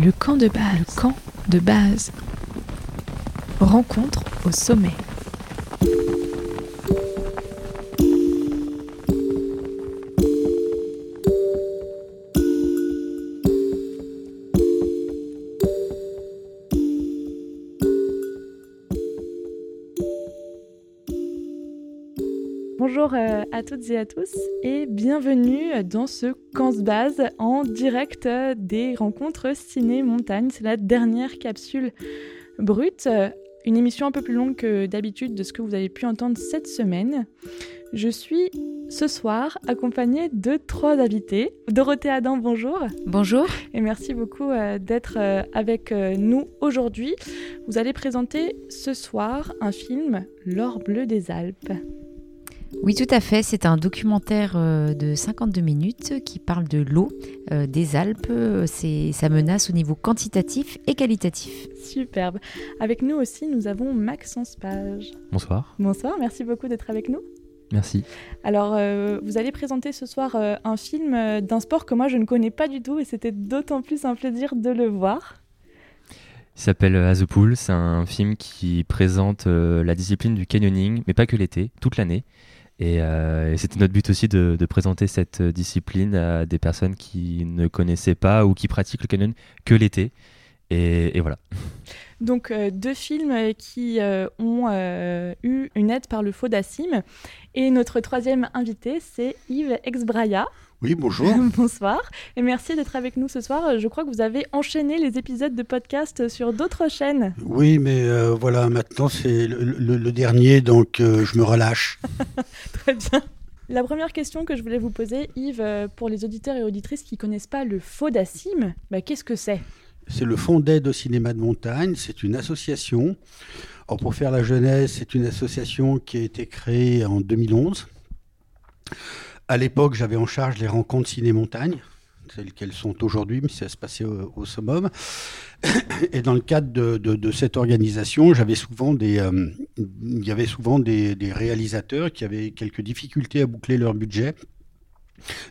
Le camp de base. Le camp de base. Rencontre au sommet. Bonjour euh, à toutes et à tous et bienvenue dans ce camp base en direct des rencontres ciné-montagne. C'est la dernière capsule brute, une émission un peu plus longue que d'habitude de ce que vous avez pu entendre cette semaine. Je suis ce soir accompagnée de trois invités. Dorothée Adam, bonjour. Bonjour. Et merci beaucoup euh, d'être euh, avec nous aujourd'hui. Vous allez présenter ce soir un film, L'or bleu des Alpes. Oui, tout à fait. C'est un documentaire euh, de 52 minutes qui parle de l'eau euh, des Alpes. C'est sa menace au niveau quantitatif et qualitatif. Superbe. Avec nous aussi, nous avons Maxence Page. Bonsoir. Bonsoir, merci beaucoup d'être avec nous. Merci. Alors, euh, vous allez présenter ce soir un film d'un sport que moi je ne connais pas du tout et c'était d'autant plus un plaisir de le voir. Il s'appelle As a Pool. C'est un film qui présente la discipline du canyoning, mais pas que l'été, toute l'année. Euh, et, c'était notre but aussi de, présenter cette discipline à des personnes qui ne connaissaient pas ou qui pratiquent le canyon que l'été. Et, voilà. Donc euh, deux films qui euh, ont eu une aide par le Fodassim. Et notre troisième invité, c'est Yves Exbraya. Oui, bonjour. Bonsoir et merci d'être avec nous ce soir. Je crois que vous avez enchaîné les épisodes de podcast sur d'autres chaînes. Oui, mais euh, voilà, maintenant c'est le, dernier, donc euh, je me relâche. Très bien. La première question que je voulais vous poser, Yves, euh, pour les auditeurs et auditrices qui ne connaissent pas le FODACIM, bah, qu'est-ce que c'est? C'est le Fonds d'aide au cinéma de montagne. C'est une association. Alors pour faire la jeunesse, c'est une association qui a été créée en 2011. À l'époque, j'avais en charge les rencontres ciné-montagne, celles qu'elles sont aujourd'hui, mais ça se passait au, summum. Et dans le cadre de, cette organisation, euh, il y avait souvent des, réalisateurs qui avaient quelques difficultés à boucler leur budget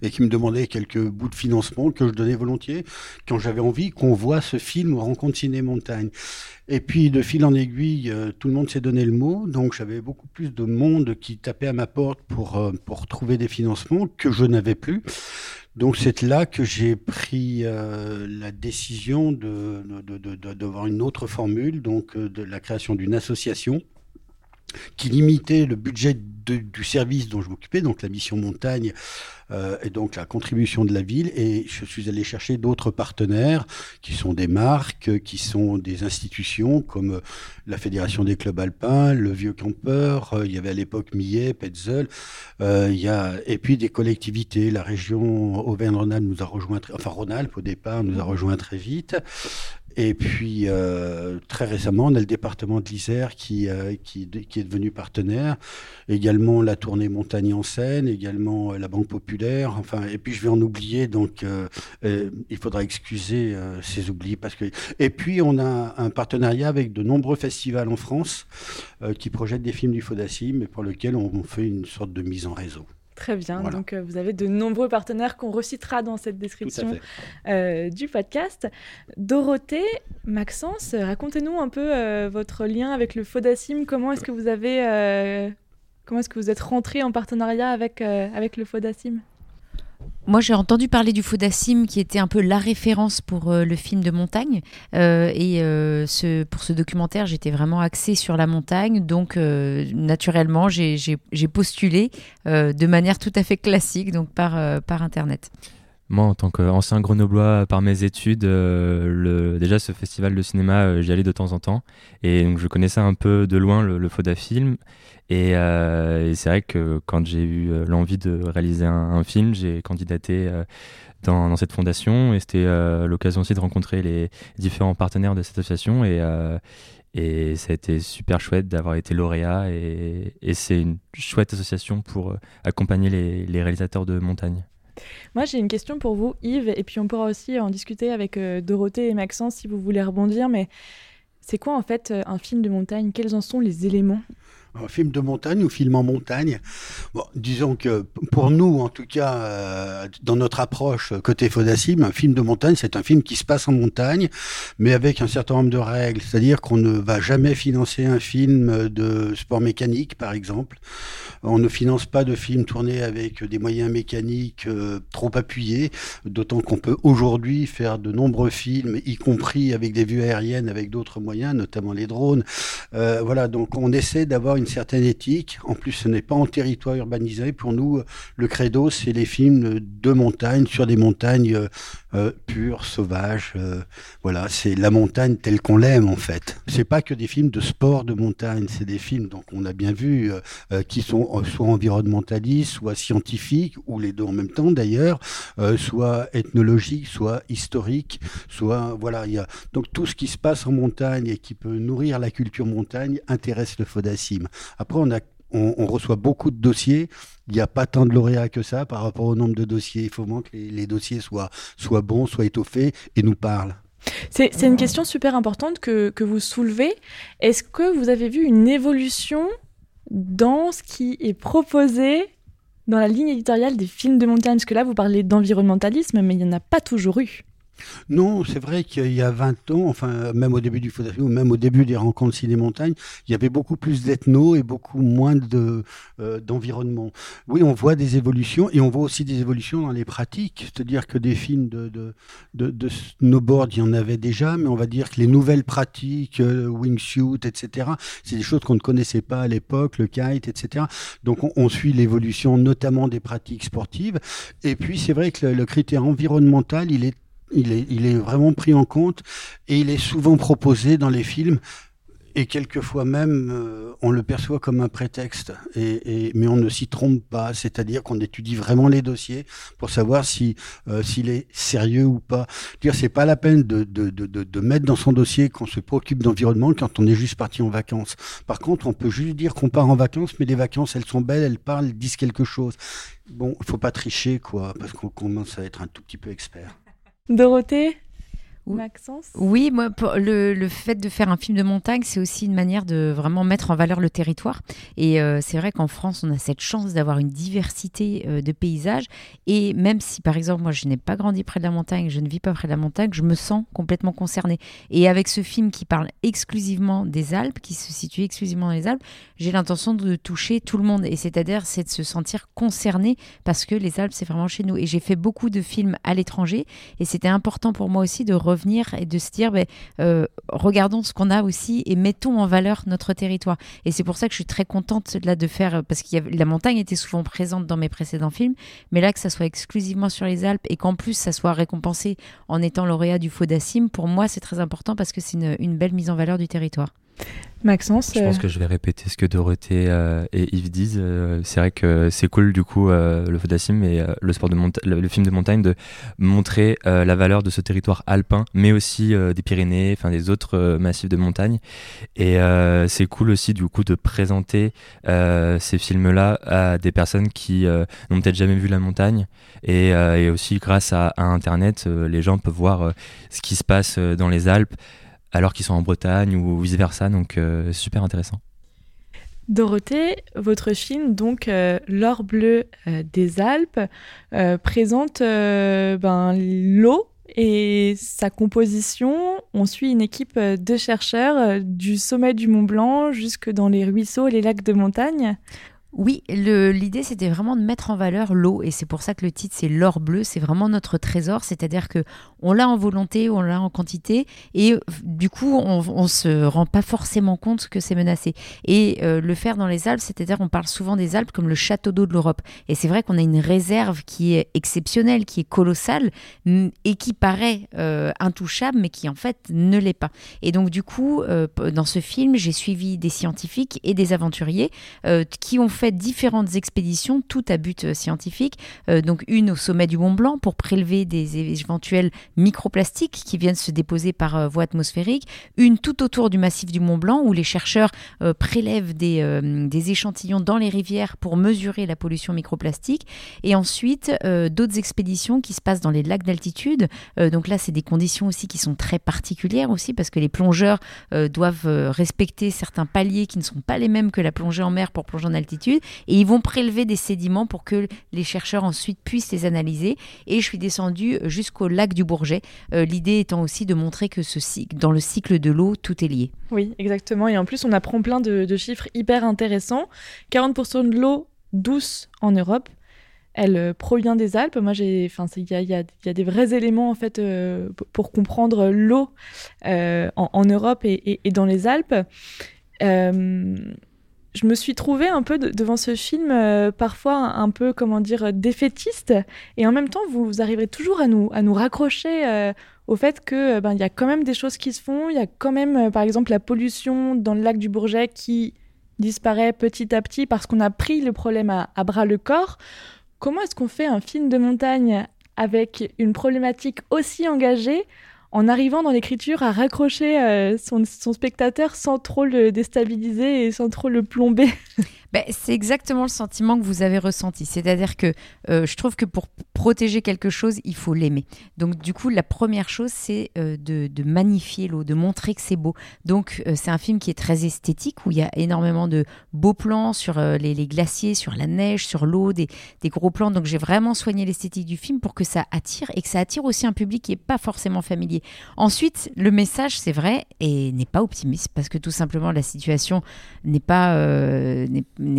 et qui me demandaient quelques bouts de financement que je donnais volontiers quand j'avais envie qu'on voit ce film Rencontre ciné-montagne. Et puis, de fil en aiguille, euh, tout le monde s'est donné le mot. Donc, j'avais beaucoup plus de monde qui tapait à ma porte pour, euh, pour trouver des financements que je n'avais plus. Donc, c'est là que j'ai pris euh, la décision de, de, de, de, une autre formule, donc de la création d'une association qui limitait le budget du service dont je m'occupais, donc la mission montagne euh, et donc la contribution de la ville. Et je suis allé chercher d'autres partenaires qui sont des marques, qui sont des institutions comme la Fédération des clubs alpins, le Vieux Campeur, euh, il y avait à l'époque Millet, Petzel, euh, il y a, et puis des collectivités. La région Auvergne-Rhône-Alpes nous a rejoint, enfin Rhône-Alpes au départ nous a rejoint très vite. Et puis, euh, très récemment, on a le département de l'Isère qui, euh, qui, qui, est devenu partenaire. Également la tournée Montagne en Seine, également euh, la Banque Populaire. Enfin, et puis je vais en oublier, donc il faudra excuser ces oublis. Parce que... Et puis, on a un partenariat avec de nombreux festivals en France qui projettent des films du Fodassi, mais pour lesquels on fait une sorte de mise en réseau. Très bien. Donc, euh, vous avez de nombreux partenaires qu'on recitera dans cette description euh, du podcast. Dorothée, Maxence, racontez-nous un peu euh, votre lien avec le Fodassim. Comment est-ce que vous avez, comment est-ce que vous êtes rentré en partenariat avec avec le Fodassim moi, j'ai entendu parler du Fodassim, qui était un peu la référence pour euh, le film de montagne. Euh, et euh, pour ce documentaire, j'étais vraiment axée sur la montagne. Donc, naturellement, j'ai postulé de manière tout à fait classique, donc par Internet. Moi, en tant qu'ancien grenoblois par mes études, le, déjà ce festival de cinéma, j'y allais de temps en temps. Et donc, je connaissais un peu de loin le, le Fodafilm. Euh, et, c'est vrai que quand j'ai eu euh, l'envie de réaliser un, film, j'ai candidaté euh, dans, cette fondation et c'était l'occasion aussi de rencontrer les différents partenaires de cette association et, ça a été super chouette d'avoir été lauréat et, c'est une chouette association pour accompagner les réalisateurs de montagne. Moi, j'ai une question pour vous, Yves, et puis on pourra aussi en discuter avec Dorothée et Maxence si vous voulez rebondir. Mais c'est quoi en fait un film de montagne? Quels en sont les éléments? Un film de montagne ou film en montagne? Disons que pour nous, en tout cas, euh, dans notre approche côté Fodassim, un film de montagne, c'est un film qui se passe en montagne, mais avec un certain nombre de règles. C'est-à-dire qu'on ne va jamais financer un film de sport mécanique, par exemple. On ne finance pas de films tournés avec des moyens mécaniques euh, trop appuyés, d'autant qu'on peut aujourd'hui faire de nombreux films, y compris avec des vues aériennes, avec d'autres moyens, notamment les drones. Euh, voilà, donc on essaie d'avoir une certaine éthique. En plus, ce n'est pas en territoire urbanisé. Pour nous, le credo, c'est les films de montagne, sur des montagnes euh, euh, pures, sauvages. Euh, voilà, c'est la montagne telle qu'on l'aime, en fait. C'est pas que des films de sport de montagne, c'est des films, donc on a bien vu, qui sont soit environnementalistes, soit scientifiques, ou les deux en même temps d'ailleurs, soit ethnologiques, soit historiques, soit, voilà, il y a, donc tout ce qui se passe en montagne et qui peut nourrir la culture montagne intéresse le Fodassim. Après, on, a, on, reçoit beaucoup de dossiers. Il n'y a pas tant de lauréats que ça par rapport au nombre de dossiers. Il faut vraiment que les, dossiers soient, soient bons, soient étoffés et nous parlent. C'est une question super importante que, que vous soulevez. Est-ce que vous avez vu une évolution dans ce qui est proposé dans la ligne éditoriale des films de montagne? Parce que là, vous parlez d'environnementalisme, mais il n'y en a pas toujours eu. Non, c'est vrai qu'il y a 20 ans, enfin même au début du ou même au début des rencontres ciné-montagne, il y avait beaucoup plus d'ethno et beaucoup moins de euh, d'environnement. Oui, on voit des évolutions et on voit aussi des évolutions dans les pratiques, c'est-à-dire que des films de, de, de, snowboard, il y en avait déjà, mais on va dire que les nouvelles pratiques, euh, wingsuit, etc., c'est des choses qu'on ne connaissait pas à l'époque, le kite, etc. Donc on, suit l'évolution notamment des pratiques sportives. Et puis c'est vrai que le critère environnemental, il est il est, il est vraiment pris en compte et il est souvent proposé dans les films et quelquefois même euh, on le perçoit comme un prétexte, et, mais on ne s'y trompe pas, c'est-à-dire qu'on étudie vraiment les dossiers pour savoir si euh, s'il est sérieux ou pas. Dire c'est pas la peine de, de, de, de mettre dans son dossier qu'on se préoccupe d'environnement quand on est juste parti en vacances. Par contre, on peut juste dire qu'on part en vacances, mais les vacances elles sont belles, elles parlent, disent quelque chose. Bon, il faut pas tricher quoi, parce qu'on commence à être un tout petit peu expert. Dorothée Maxence Oui, moi, le, le, fait de faire un film de montagne, c'est aussi une manière de vraiment mettre en valeur le territoire. Et euh, c'est vrai qu'en France, on a cette chance d'avoir une diversité euh, de paysages. Et même si, par exemple, moi, je n'ai pas grandi près de la montagne, je ne vis pas près de la montagne, je me sens complètement concernée. Et avec ce film qui parle exclusivement des Alpes, qui se situe exclusivement dans les Alpes, j'ai l'intention de toucher tout le monde. Et c'est-à-dire, c'est de se sentir concerné parce que les Alpes, c'est vraiment chez nous. Et j'ai fait beaucoup de films à l'étranger. Et c'était important pour moi aussi de revenir et de se dire, ben, euh, regardons ce qu'on a aussi et mettons en valeur notre territoire. Et c'est pour ça que je suis très contente de faire, parce que la montagne était souvent présente dans mes précédents films, mais là que ça soit exclusivement sur les Alpes et qu'en plus ça soit récompensé en étant lauréat du Fodassim, pour moi c'est très important parce que c'est une belle mise en valeur du territoire. Maxence Je pense euh, que je vais répéter ce que Dorothée euh, et Yves disent. Euh, c'est vrai que c'est cool du coup le Fodassim et le sport de le, film de montagne de montrer la valeur de ce territoire alpin, mais aussi des Pyrénées, enfin des autres massifs de montagne. Et c'est cool aussi du coup de présenter ces films-là à des personnes qui n'ont peut-être jamais vu la montagne. Et, et aussi grâce à, à Internet, les gens peuvent voir ce qui se passe dans les Alpes alors qu'ils sont en Bretagne ou vice-versa. Donc, euh, super intéressant. Dorothée, votre film, donc euh, L'or bleu euh, des Alpes, présente ben, l'eau et sa composition. On suit une équipe de chercheurs du sommet du Mont Blanc jusque dans les ruisseaux et les lacs de montagne. Oui, l'idée c'était vraiment de mettre en valeur l'eau. Et c'est pour ça que le titre c'est l'or bleu, c'est vraiment notre trésor, c'est-à-dire que on l'a en volonté, on l'a en quantité. Et du coup on, on se rend pas forcément compte que c'est menacé. Et euh, le faire dans les Alpes, c'est-à-dire on parle souvent des Alpes comme le château d'eau de l'Europe. Et c'est vrai qu'on a une réserve qui est exceptionnelle, qui est colossale et qui paraît euh, intouchable mais qui en fait ne l'est pas. Et donc du coup euh, dans ce film j'ai suivi des scientifiques et des aventuriers qui ont fait différentes expéditions, toutes à but scientifique. donc une au sommet du Mont Blanc pour prélever des éventuels microplastiques qui viennent se déposer par voie atmosphérique. Une tout autour du massif du Mont Blanc où les chercheurs prélèvent des échantillons dans les rivières pour mesurer la pollution microplastique. Et ensuite, d'autres expéditions qui se passent dans les lacs d'altitude. donc là, c'est des conditions aussi qui sont très particulières aussi parce que les plongeurs doivent respecter certains paliers qui ne sont pas les mêmes que la plongée en mer pour plonger en altitude. Et ils vont prélever des sédiments pour que les chercheurs ensuite puissent les analyser. Et je suis descendue jusqu'au lac du Bourget. Euh, l'idée étant aussi de montrer que dans le cycle de l'eau, tout est lié. Oui, exactement. Et en plus, on apprend plein de, chiffres hyper intéressants. 40% de l'eau douce en Europe, elle euh, provient des Alpes. Moi, j'ai, enfin, il y a, des vrais éléments en fait euh, pour comprendre l'eau en, Europe et, dans les Alpes je me suis trouvée un peu devant ce film euh, parfois un, peu comment dire défaitiste. Et en même temps vous, arriverez toujours à nous à nous raccrocher euh, au fait que euh, ben il y a quand même des choses qui se font. Il y a quand même par exemple la pollution dans le lac du Bourget qui disparaît petit à petit parce qu'on a pris le problème à, à bras le corps. Comment est-ce qu'on fait un film de montagne avec une problématique aussi engagée en arrivant dans l'écriture à raccrocher euh, son, son, spectateur sans trop le déstabiliser et sans trop le plomber. Ben, c'est exactement le sentiment que vous avez ressenti. C'est-à-dire que euh, je trouve que pour protéger quelque chose, il faut l'aimer. Donc du coup, la première chose, c'est euh, de, magnifier l'eau, de montrer que c'est beau. Donc euh, c'est un film qui est très esthétique, où il y a énormément de beaux plans sur les, glaciers, sur la neige, sur l'eau, des, gros plans. Donc j'ai vraiment soigné l'esthétique du film pour que ça attire et que ça attire aussi un public qui n'est pas forcément familier. Ensuite, le message, c'est vrai, et n'est pas optimiste, parce que tout simplement, la situation n'est pas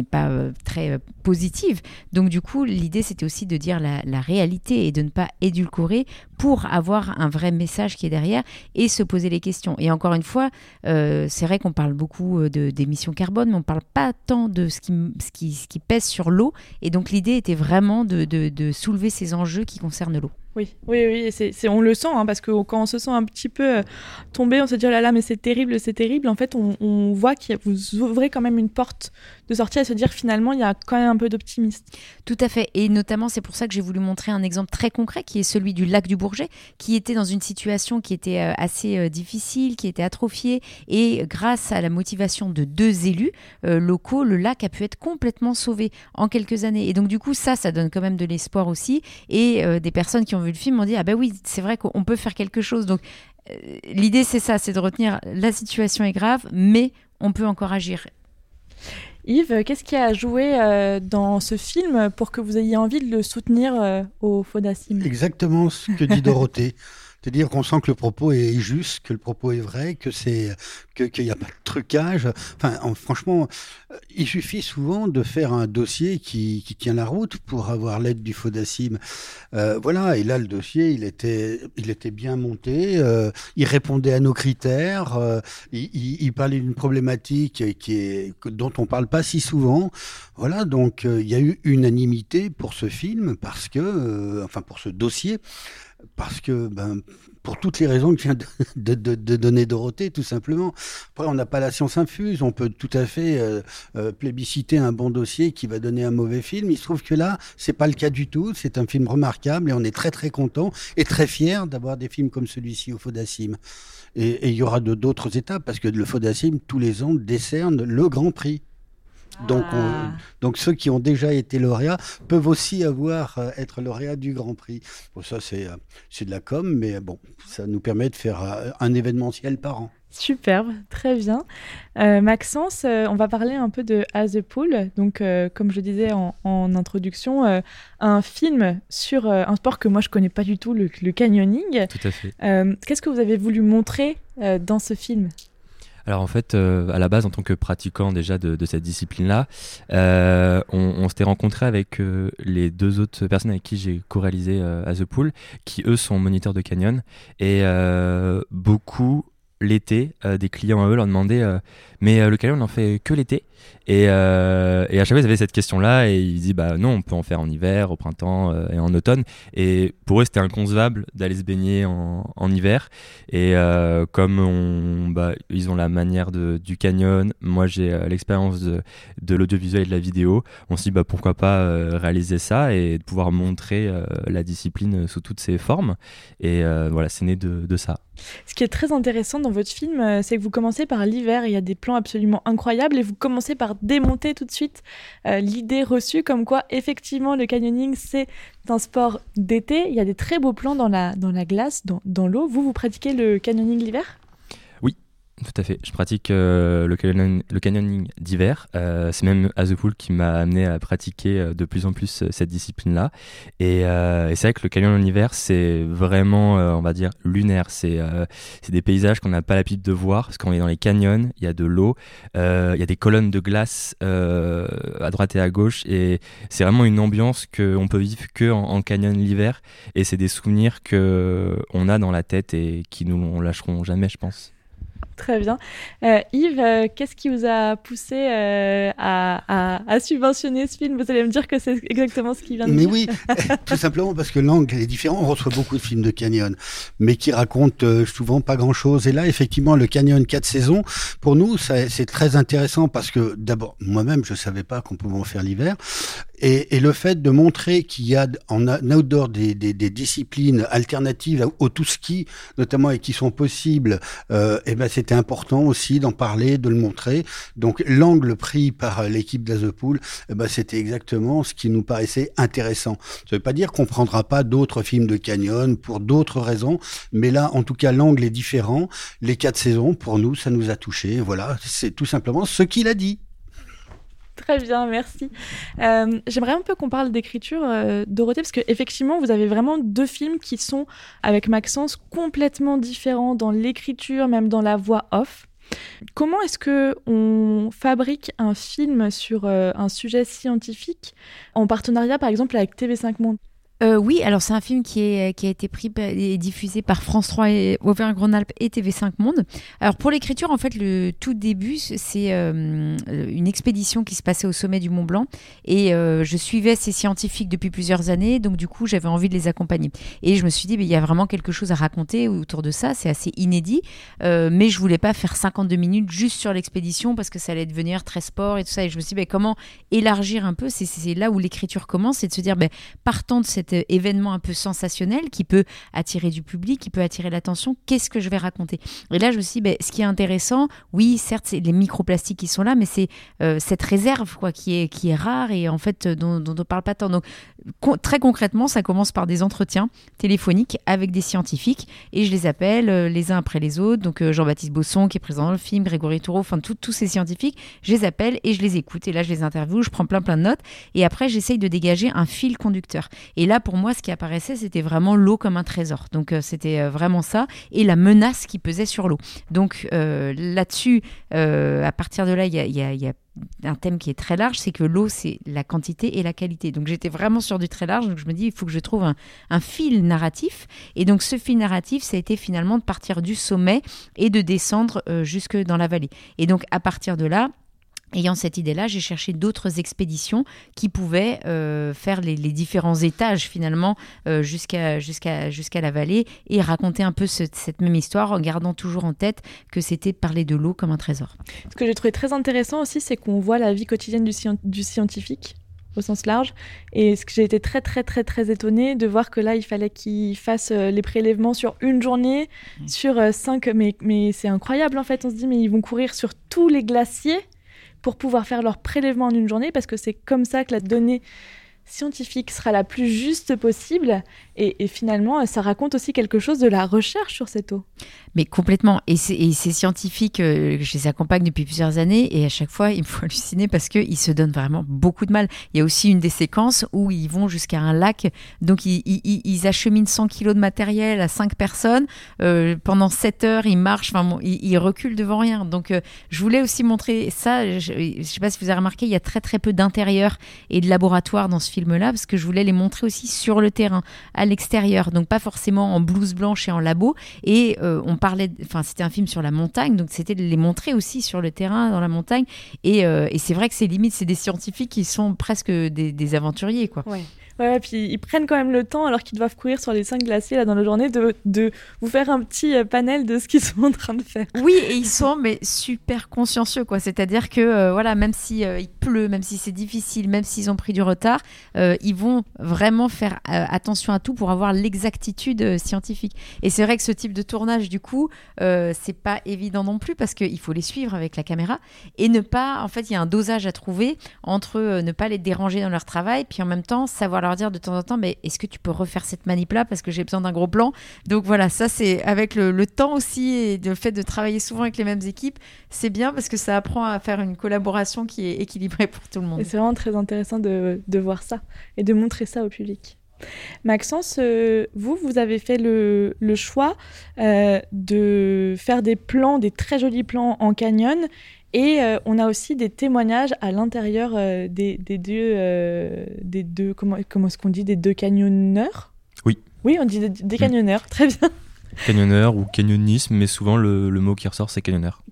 pas euh, très euh, positive. Donc du coup, l'idée c'était aussi de dire la, réalité et de ne pas édulcorer pour avoir un vrai message qui est derrière et se poser les questions. Et encore une fois, euh, c'est vrai qu'on parle beaucoup d'émissions carbone, mais on ne parle pas tant de ce qui, pèse sur l'eau. Et donc l'idée était vraiment de, soulever ces enjeux qui concernent l'eau. Oui, oui, oui, c'est, on le sent, hein, parce que quand on se sent un petit peu tombé, on se dit oh là là, mais c'est terrible, c'est terrible. En fait, on, voit que vous ouvrez quand même une porte de sortie à se dire finalement, il y a quand même un peu d'optimisme. Tout à fait, et notamment c'est pour ça que j'ai voulu montrer un exemple très concret qui est celui du lac du Bourget, qui était dans une situation qui était euh, assez euh, difficile, qui était atrophiée, et grâce à la motivation de deux élus locaux, le lac a pu être complètement sauvé en quelques années. Et donc du coup, ça, ça donne quand même de l'espoir aussi, et des personnes qui ont vu le film m'ont dit ah ben oui c'est vrai qu'on peut faire quelque chose donc euh, l'idée c'est ça c'est de retenir la situation est grave mais on peut encore agir Yves, qu'est-ce qui a joué euh, dans ce film pour que vous ayez envie de le soutenir euh, au Fodassim Exactement ce que dit Dorothée. C'est-à-dire qu'on sent que le propos est juste, que le propos est vrai, que c'est qu'il n'y a pas de trucage. Enfin, franchement, il suffit souvent de faire un dossier qui, qui tient la route pour avoir l'aide du Fodacim. Euh, voilà, et là, le dossier, il était, il était bien monté, euh, il répondait à nos critères, euh, il, parlait d'une problématique qui est, dont on parle pas si souvent. Voilà, donc euh, il y a eu unanimité pour ce film, parce que, euh, enfin pour ce dossier, parce que ben, pour toutes les raisons que vient de, de, donner Dorothée, tout simplement. Après, on n'a pas la science infuse, on peut tout à fait euh, euh, plébisciter un bon dossier qui va donner un mauvais film. Il se trouve que là, c'est pas le cas du tout. C'est un film remarquable et on est très très content et très fier d'avoir des films comme celui-ci au Fodassim. Et il y aura d'autres étapes parce que le Fodassim tous les ans décerne le Grand Prix. Donc, ah. donc ceux qui ont déjà été lauréats peuvent aussi avoir euh, être lauréats du Grand Prix. Bon, ça c'est euh, c'est de la com, mais bon, ça nous permet de faire euh, un événementiel par an. Superbe, très bien. Maxence, on va parler un peu de As a Pool. Donc, comme je disais en, introduction, un film sur un sport que moi je connais pas du tout, le, le canyoning. Tout à fait. Qu'est-ce que vous avez voulu montrer dans ce film? Alors en fait, euh, à la base, en tant que pratiquant déjà de, cette discipline-là, euh, on, s'était rencontré avec euh, les deux autres personnes avec qui j'ai co-réalisé à The Pool, qui eux sont moniteurs de canyon, et beaucoup l'été, des clients à eux leur demandaient mais le canyon on en fait que l'été? Et, euh, et, à chaque fois, ils avaient cette question-là et ils disent bah non, on peut en faire en hiver, au printemps euh, et en automne. Et pour eux, c'était inconcevable d'aller se baigner en, en hiver. Et euh, comme bah, ils ont la manière de, du canyon, moi j'ai euh, l'expérience de, de l'audiovisuel et de la vidéo, on se dit bah pourquoi pas euh, réaliser ça et de pouvoir montrer la discipline sous toutes ses formes. Et voilà, c'est né de, de ça. Ce qui est très intéressant dans votre film, c'est que vous commencez par l'hiver, il y a des plans absolument incroyables et vous commencez par démonter tout de suite euh, l'idée reçue comme quoi effectivement le canyoning c'est un sport d'été. Il y a des très beaux plans dans la, dans la glace, dans, dans l'eau. Vous, vous pratiquez le canyoning l'hiver? Tout à fait. Je pratique euh, le, canyoning d'hiver. Euh, c'est même Azepool qui m'a amené à pratiquer euh, de plus en plus cette discipline-là. Et, et c'est vrai que le canyon en hiver, c'est vraiment, on va dire, lunaire. C'est des paysages qu'on n'a pas l'habitude de voir. Parce qu'on est dans les canyons, il y a de l'eau, il y a des colonnes de glace à droite et à gauche. Et c'est vraiment une ambiance qu'on peut vivre que en, en canyon l'hiver. Et c'est des souvenirs qu'on a dans la tête et qui nous lâcheront jamais, je pense. Très bien. Euh, Yves, euh, qu'est-ce qui vous a poussé euh, à, subventionner ce film? Vous allez me dire que c'est exactement ce qui vient de Mais dire. oui, tout simplement parce que l'angle est différent. On reçoit beaucoup de films de canyon, mais qui racontent souvent pas grand-chose. Et là, effectivement, le canyon 4 saisons, pour nous, c'est très intéressant parce que d'abord, moi-même, je savais pas qu'on pouvait en faire l'hiver. Et, et, le fait de montrer qu'il y a en outdoor des, des, des, disciplines alternatives au tout ski, notamment et qui sont possibles, euh, et ben c'était important aussi d'en parler, de le montrer. Donc l'angle pris par l'équipe d'Azepool, eh ben c'était exactement ce qui nous paraissait intéressant. Ça veut pas dire qu'on prendra pas d'autres films de canyon pour d'autres raisons, mais là en tout cas l'angle est différent. Les quatre saisons pour nous ça nous a touché. Voilà, c'est tout simplement ce qu'il a dit. Très bien, merci. Euh, j'aimerais un peu qu'on parle d'écriture, euh, Dorothée, parce qu'effectivement, vous avez vraiment deux films qui sont, avec Maxence, complètement différents dans l'écriture, même dans la voix off. Comment est-ce que on fabrique un film sur euh, un sujet scientifique en partenariat, par exemple, avec TV5 Monde? Euh, oui, alors c'est un film qui, a été pris et diffusé par France 3 et Auvergne-Rhône-Alpes et TV5 Monde. Alors pour l'écriture, en fait, le tout début, c'est euh, une expédition qui se passait au sommet du Mont Blanc et euh, je suivais ces scientifiques depuis plusieurs années, donc du coup j'avais envie de les accompagner. Et je me suis dit, il y a vraiment quelque chose à raconter autour de ça, c'est assez inédit, mais je voulais pas faire 52 minutes juste sur l'expédition parce que ça allait devenir très sport et tout ça. Et je me suis dit, comment élargir un peu? C'est là où l'écriture commence, c'est de se dire, partant de cette euh, événement un peu sensationnel qui peut attirer du public, qui peut attirer l'attention. Qu'est-ce que je vais raconter? Et là, je me suis dit, ben, ce qui est intéressant, oui, certes, c'est les microplastiques qui sont là, mais c'est euh, cette réserve quoi, qui, est, qui est rare et en fait dont, dont on ne parle pas tant. Donc, très concrètement, ça commence par des entretiens téléphoniques avec des scientifiques et je les appelle euh, les uns après les autres. Donc, Jean-Baptiste Bosson, qui est présent dans le film, Grégory Toureau, enfin, tous ces scientifiques, je les appelle et je les écoute. Et là, je les interviewe, je prends plein plein de notes et après, j'essaye de dégager un fil conducteur. Et là, pour moi, ce qui apparaissait, c'était vraiment l'eau comme un trésor. Donc, euh, c'était euh, vraiment ça. Et la menace qui pesait sur l'eau. Donc, euh, là-dessus, à partir de là, il y a, un thème qui est très large, c'est que l'eau, c'est la quantité et la qualité. Donc j'étais vraiment sur du très large, donc je me dis, il faut que je trouve un, fil narratif. Et donc ce fil narratif, ça a été finalement de partir du sommet et de descendre jusque dans la vallée. Et donc à partir de là, Ayant cette idée-là, j'ai cherché d'autres expéditions qui pouvaient euh, faire les, différents étages finalement euh, jusqu'à jusqu'à jusqu'à la vallée et raconter un peu cette même histoire en gardant toujours en tête que c'était parler de l'eau comme un trésor. Ce que j'ai trouvé très intéressant aussi, c'est qu'on voit la vie quotidienne du, du scientifique au sens large. Et ce que j'ai été très très très très étonnée de voir que là, il fallait qu'il fasse euh, les prélèvements sur une journée, mmh. sur cinq. Mais, mais c'est incroyable en fait. On se dit, mais ils vont courir sur tous les glaciers pour pouvoir faire leur prélèvement en une journée, parce que c'est comme ça que la donnée scientifique sera la plus juste possible. Et, finalement, ça raconte aussi quelque chose de la recherche sur cette eau. Mais complètement. Et, ces scientifiques, euh, je les accompagne depuis plusieurs années et à chaque fois, il me faut halluciner parce qu'ils se donnent vraiment beaucoup de mal. Il y a aussi une des séquences où ils vont jusqu'à un lac. Donc, ils, acheminent 100 kilos de matériel à 5 personnes. Euh, pendant 7 heures, ils marchent, ils, reculent devant rien. Donc, euh, je voulais aussi montrer ça. Je ne sais pas si vous avez remarqué, il y a très très peu d'intérieur et de laboratoire dans ce film film-là parce que je voulais les montrer aussi sur le terrain, à l'extérieur, donc pas forcément en blouse blanche et en labo. Et euh, on parlait, enfin c'était un film sur la montagne, donc c'était de les montrer aussi sur le terrain, dans la montagne. Et, euh, et c'est vrai que c'est limite, c'est des scientifiques qui sont presque des, aventuriers, quoi. Ouais, puis ils prennent quand même le temps, alors qu'ils doivent courir sur les cinq glaciers là, dans la journée, de, de vous faire un petit euh, panel de ce qu'ils sont en train de faire. Oui, et ils sont mais super consciencieux, quoi. C'est-à-dire que euh, voilà, même si euh, pleut, même si c'est difficile, même s'ils ont pris du retard, ils vont vraiment faire attention à tout pour avoir l'exactitude scientifique. Et c'est vrai que ce type de tournage, du coup, c'est pas évident non plus parce qu'il faut les suivre avec la caméra et ne pas, en fait, il y a un dosage à trouver entre ne pas les déranger dans leur travail, puis en même temps savoir leur dire de temps en temps, mais est-ce que tu peux refaire cette manip-là parce que j'ai besoin d'un gros plan. Donc voilà, ça c'est avec le, temps aussi et le fait de travailler souvent avec les mêmes équipes, c'est bien parce que ça apprend à faire une collaboration qui est équilibrée pour tout le monde. C'est vraiment très intéressant de, voir ça et de montrer ça au public. Maxence, euh, vous, vous avez fait le, choix euh, de faire des plans, des très jolis plans en canyon et euh, on a aussi des témoignages à l'intérieur euh, des, des, deux, euh, des deux, comment, comment est-ce qu'on dit, des deux canyonneurs? Oui. Oui, on dit des, mm. canyonneurs, très bien. Canyonneur ou canyonisme, mais souvent le, le mot qui ressort, c'est canyonneur.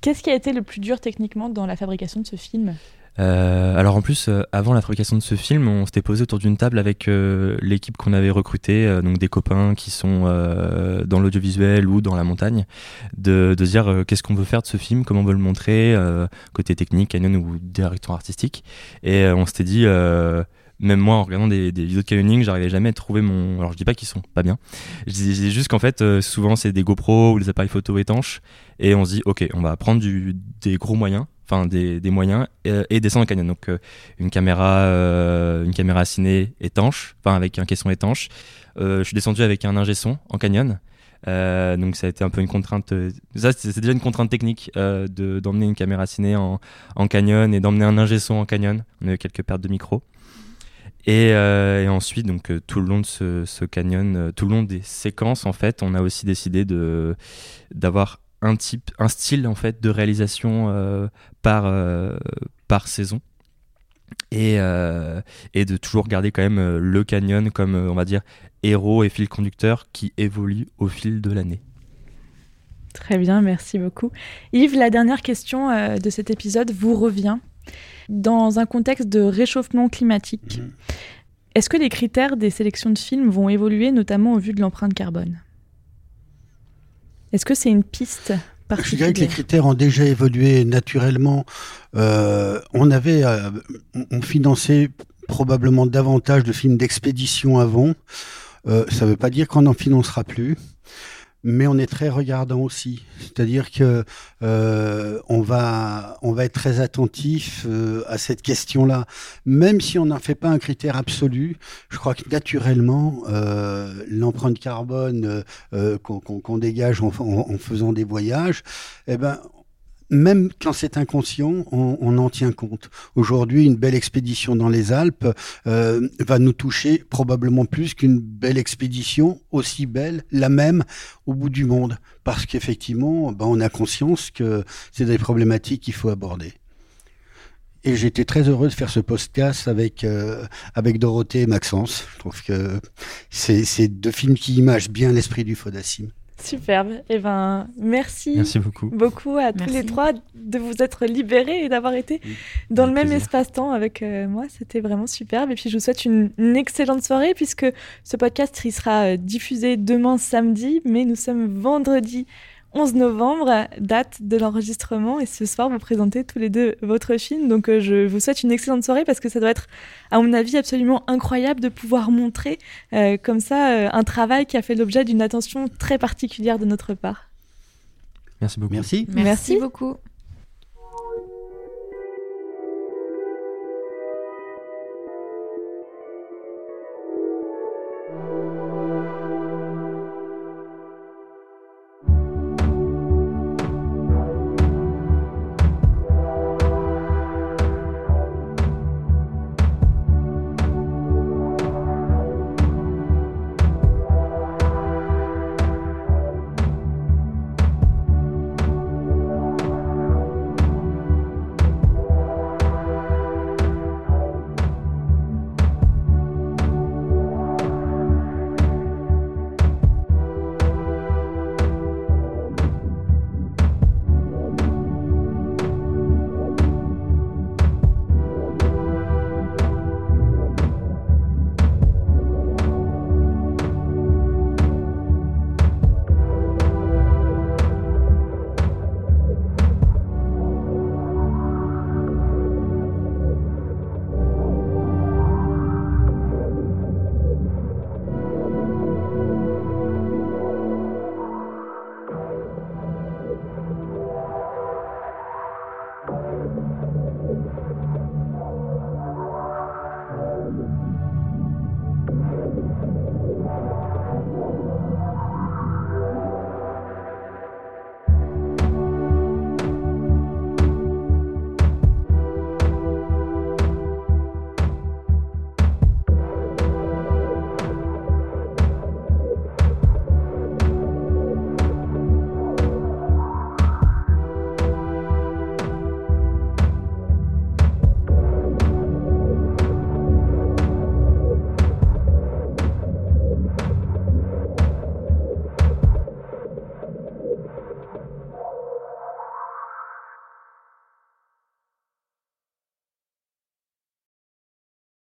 Qu'est-ce qui a été le plus dur techniquement dans la fabrication de ce film? Euh, alors en plus, euh, avant la fabrication de ce film, on s'était posé autour d'une table avec euh, l'équipe qu'on avait recrutée, donc des copains qui sont dans l'audiovisuel ou dans la montagne, de, de dire qu'est-ce qu'on veut faire de ce film, comment on veut le montrer, côté technique, canon ou direction artistique. Et on s'était dit même moi en regardant des, des vidéos de canyoning j'arrivais jamais à trouver mon alors je dis pas qu'ils sont pas bien je dis juste qu'en fait souvent c'est des GoPro ou des appareils photo étanches et on se dit ok on va prendre du, des gros moyens enfin des, des, moyens et, et, descendre en canyon. Donc euh, une caméra, euh, une caméra ciné étanche, enfin avec un caisson étanche. Euh, je suis descendu avec un ingé son en canyon. donc ça a été un peu une contrainte. Ça c'est déjà une contrainte technique de d'emmener une caméra ciné en, en canyon et d'emmener un ingé son en canyon. On a eu quelques pertes de micro. Et, ensuite, donc tout le long de ce, ce canyon, tout le long des séquences, en fait, on a aussi décidé d'avoir un type, un style en fait de réalisation euh, par euh, par saison. Et, euh, et, de toujours garder quand même le canyon comme on va dire héros et fil conducteur qui évolue au fil de l'année. Très bien, merci beaucoup. Yves, la dernière question de cet épisode vous revient. Dans un contexte de réchauffement climatique, mhm. est-ce que les critères des sélections de films vont évoluer, notamment au vu de l'empreinte carbone? Est-ce que c'est une piste je dirais que les critères ont déjà évolué naturellement. Euh, on avait, euh, on finançait probablement davantage de films d'expédition avant. Euh, ça ne veut pas dire qu'on n'en financera plus mais on est très regardant aussi. C'est-à-dire que euh, on va on va être très attentif euh, à cette question-là, même si on n'en fait pas un critère absolu. Je crois que naturellement euh, l'empreinte carbone qu'on dégage en, en, faisant des voyages, eh ben même quand c'est inconscient, on, en tient compte. Aujourd'hui, une belle expédition dans les Alpes euh, va nous toucher probablement plus qu'une belle expédition aussi belle, la même, au bout du monde. Parce qu'effectivement, ben, on a conscience que c'est des problématiques qu'il faut aborder. Et j'étais très heureux de faire ce podcast avec, euh, avec Dorothée et Maxence. Je trouve que c'est deux films qui imagent bien l'esprit du Fodassim. Superbe. Eh ben, merci, merci beaucoup. beaucoup à tous les trois de vous être libérés et d'avoir été dans le même espace-temps avec euh, moi. C'était vraiment superbe. Et puis, je vous souhaite une, excellente soirée puisque ce podcast il sera euh, diffusé demain samedi, mais nous sommes vendredi 11 novembre, date de l'enregistrement. Et ce soir, vous présentez tous les deux votre film. Donc, euh, je vous souhaite une excellente soirée parce que ça doit être, à mon avis, absolument incroyable de pouvoir montrer euh, comme ça euh, un travail qui a fait l'objet d'une attention très particulière de notre part. Merci beaucoup. Merci. Merci beaucoup.